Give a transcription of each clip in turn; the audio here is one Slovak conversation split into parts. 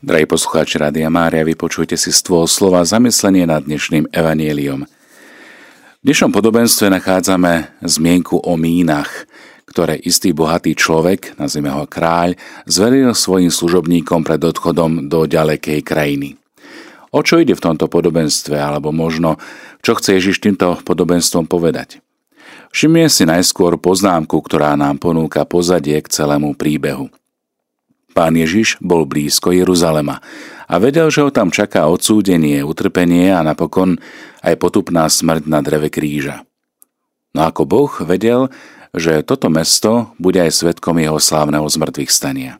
Drahí poslucháči Rádia Mária, vypočujte si stôl slova zamyslenie nad dnešným evanieliom. V dnešnom podobenstve nachádzame zmienku o mínach, ktoré istý bohatý človek, nazvime ho kráľ, zveril svojim služobníkom pred odchodom do ďalekej krajiny. O čo ide v tomto podobenstve, alebo možno, čo chce Ježiš týmto podobenstvom povedať? Všimne si najskôr poznámku, ktorá nám ponúka pozadie k celému príbehu – Pán Ježiš bol blízko Jeruzalema a vedel, že ho tam čaká odsúdenie, utrpenie a napokon aj potupná smrť na dreve kríža. No ako Boh vedel, že toto mesto bude aj svetkom jeho slávneho zmrtvých stania.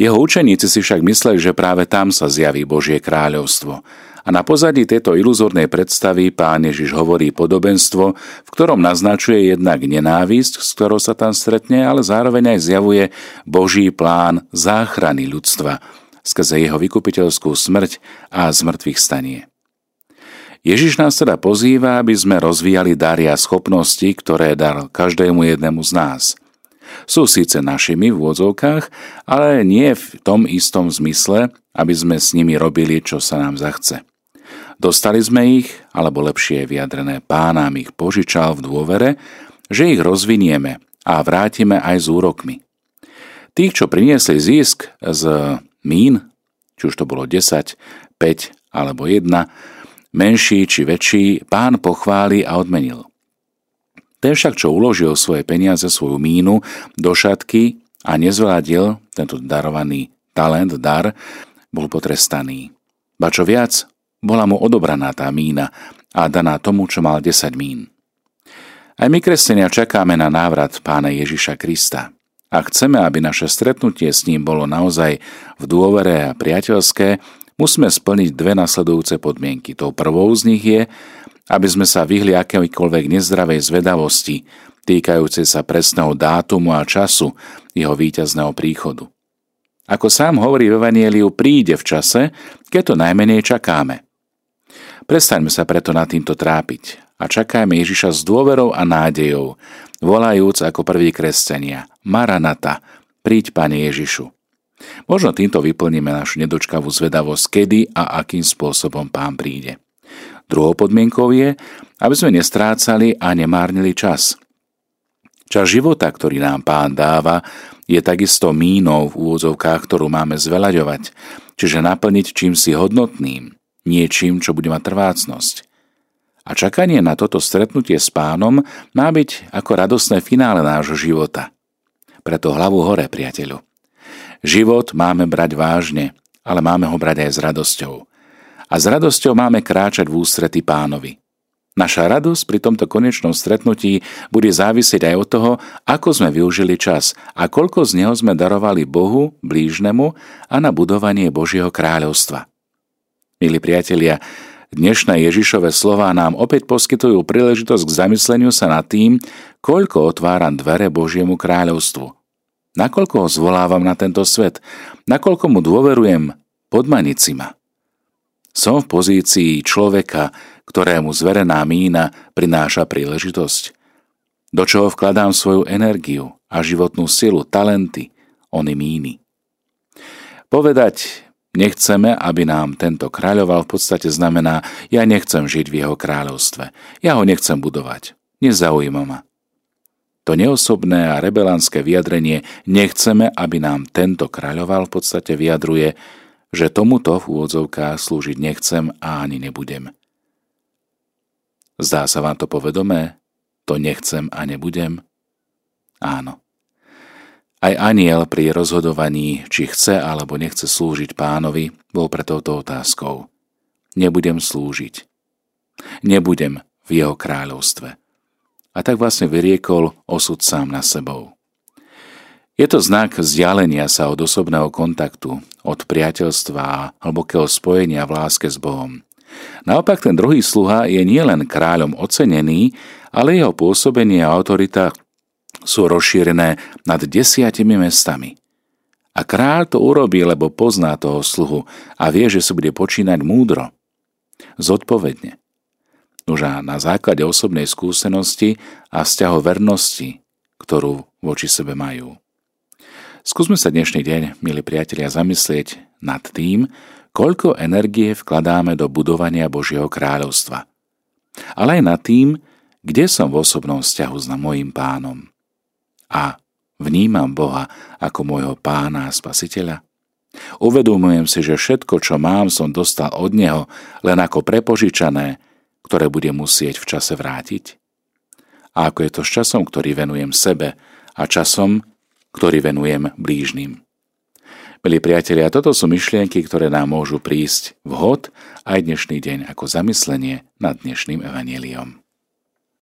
Jeho učeníci si však mysleli, že práve tam sa zjaví Božie kráľovstvo a na pozadí tejto iluzórnej predstavy pán Ježiš hovorí podobenstvo, v ktorom naznačuje jednak nenávisť, s ktorou sa tam stretne, ale zároveň aj zjavuje Boží plán záchrany ľudstva skrze jeho vykupiteľskú smrť a zmrtvých stanie. Ježiš nás teda pozýva, aby sme rozvíjali dary a schopnosti, ktoré dal každému jednému z nás. Sú síce našimi v úvodzovkách, ale nie v tom istom zmysle, aby sme s nimi robili, čo sa nám zachce. Dostali sme ich, alebo lepšie vyjadrené, pán nám ich požičal v dôvere, že ich rozvinieme a vrátime aj s úrokmi. Tých, čo priniesli zisk z mín, či už to bolo 10, 5 alebo 1, menší či väčší, pán pochváli a odmenil. Ten však, čo uložil svoje peniaze, svoju mínu do šatky a nezvládil tento darovaný talent, dar, bol potrestaný. Ba čo viac, bola mu odobraná tá mína a daná tomu, čo mal 10 mín. Aj my, kresťania, čakáme na návrat pána Ježiša Krista. A chceme, aby naše stretnutie s ním bolo naozaj v dôvere a priateľské, musíme splniť dve nasledujúce podmienky. Tou prvou z nich je, aby sme sa vyhli akékoľvek nezdravej zvedavosti, týkajúcej sa presného dátumu a času jeho víťazného príchodu. Ako sám hovorí v Evanieliu, príde v čase, keď to najmenej čakáme – Prestaňme sa preto nad týmto trápiť a čakajme Ježiša s dôverou a nádejou, volajúc ako prví kresťania Maranata, príď Pane Ježišu. Možno týmto vyplníme našu nedočkavú zvedavosť, kedy a akým spôsobom Pán príde. Druhou podmienkou je, aby sme nestrácali a nemárnili čas. Čas života, ktorý nám Pán dáva, je takisto mínou v úvodzovkách, ktorú máme zvelaďovať, čiže naplniť čím si hodnotným, niečím, čo bude mať trvácnosť. A čakanie na toto stretnutie s pánom má byť ako radosné finále nášho života. Preto hlavu hore, priateľu. Život máme brať vážne, ale máme ho brať aj s radosťou. A s radosťou máme kráčať v ústrety pánovi. Naša radosť pri tomto konečnom stretnutí bude závisieť aj od toho, ako sme využili čas a koľko z neho sme darovali Bohu, blížnemu a na budovanie Božieho kráľovstva. Milí priatelia, dnešné Ježišové slová nám opäť poskytujú príležitosť k zamysleniu sa nad tým, koľko otváram dvere Božiemu kráľovstvu. Nakoľko ho zvolávam na tento svet, nakoľko mu dôverujem podmaniť si ma. Som v pozícii človeka, ktorému zverená mína prináša príležitosť. Do čoho vkladám svoju energiu a životnú silu, talenty, ony míny. Povedať, Nechceme, aby nám tento kráľoval v podstate znamená, ja nechcem žiť v jeho kráľovstve, ja ho nechcem budovať, nezaujíma ma. To neosobné a rebelánske vyjadrenie nechceme, aby nám tento kráľoval v podstate vyjadruje, že tomuto v úvodzovkách slúžiť nechcem a ani nebudem. Zdá sa vám to povedomé? To nechcem a nebudem? Áno. Aj aniel pri rozhodovaní, či chce alebo nechce slúžiť pánovi, bol pre touto otázkou. Nebudem slúžiť. Nebudem v jeho kráľovstve. A tak vlastne vyriekol osud sám na sebou. Je to znak vzdialenia sa od osobného kontaktu, od priateľstva a hlbokého spojenia v láske s Bohom. Naopak ten druhý sluha je nielen kráľom ocenený, ale jeho pôsobenie a autorita sú rozšírené nad desiatimi mestami. A kráľ to urobí, lebo pozná toho sluhu a vie, že si bude počínať múdro, zodpovedne. Už na základe osobnej skúsenosti a vzťahu vernosti, ktorú voči sebe majú. Skúsme sa dnešný deň, milí priatelia, zamyslieť nad tým, koľko energie vkladáme do budovania Božieho kráľovstva. Ale aj nad tým, kde som v osobnom vzťahu s mojim pánom. A vnímam Boha ako môjho pána a spasiteľa. Uvedomujem si, že všetko, čo mám, som dostal od Neho len ako prepožičané, ktoré budem musieť v čase vrátiť. A ako je to s časom, ktorý venujem sebe a časom, ktorý venujem blížnym. Milí priatelia, toto sú myšlienky, ktoré nám môžu prísť vhod aj dnešný deň ako zamyslenie nad dnešným evaneliom.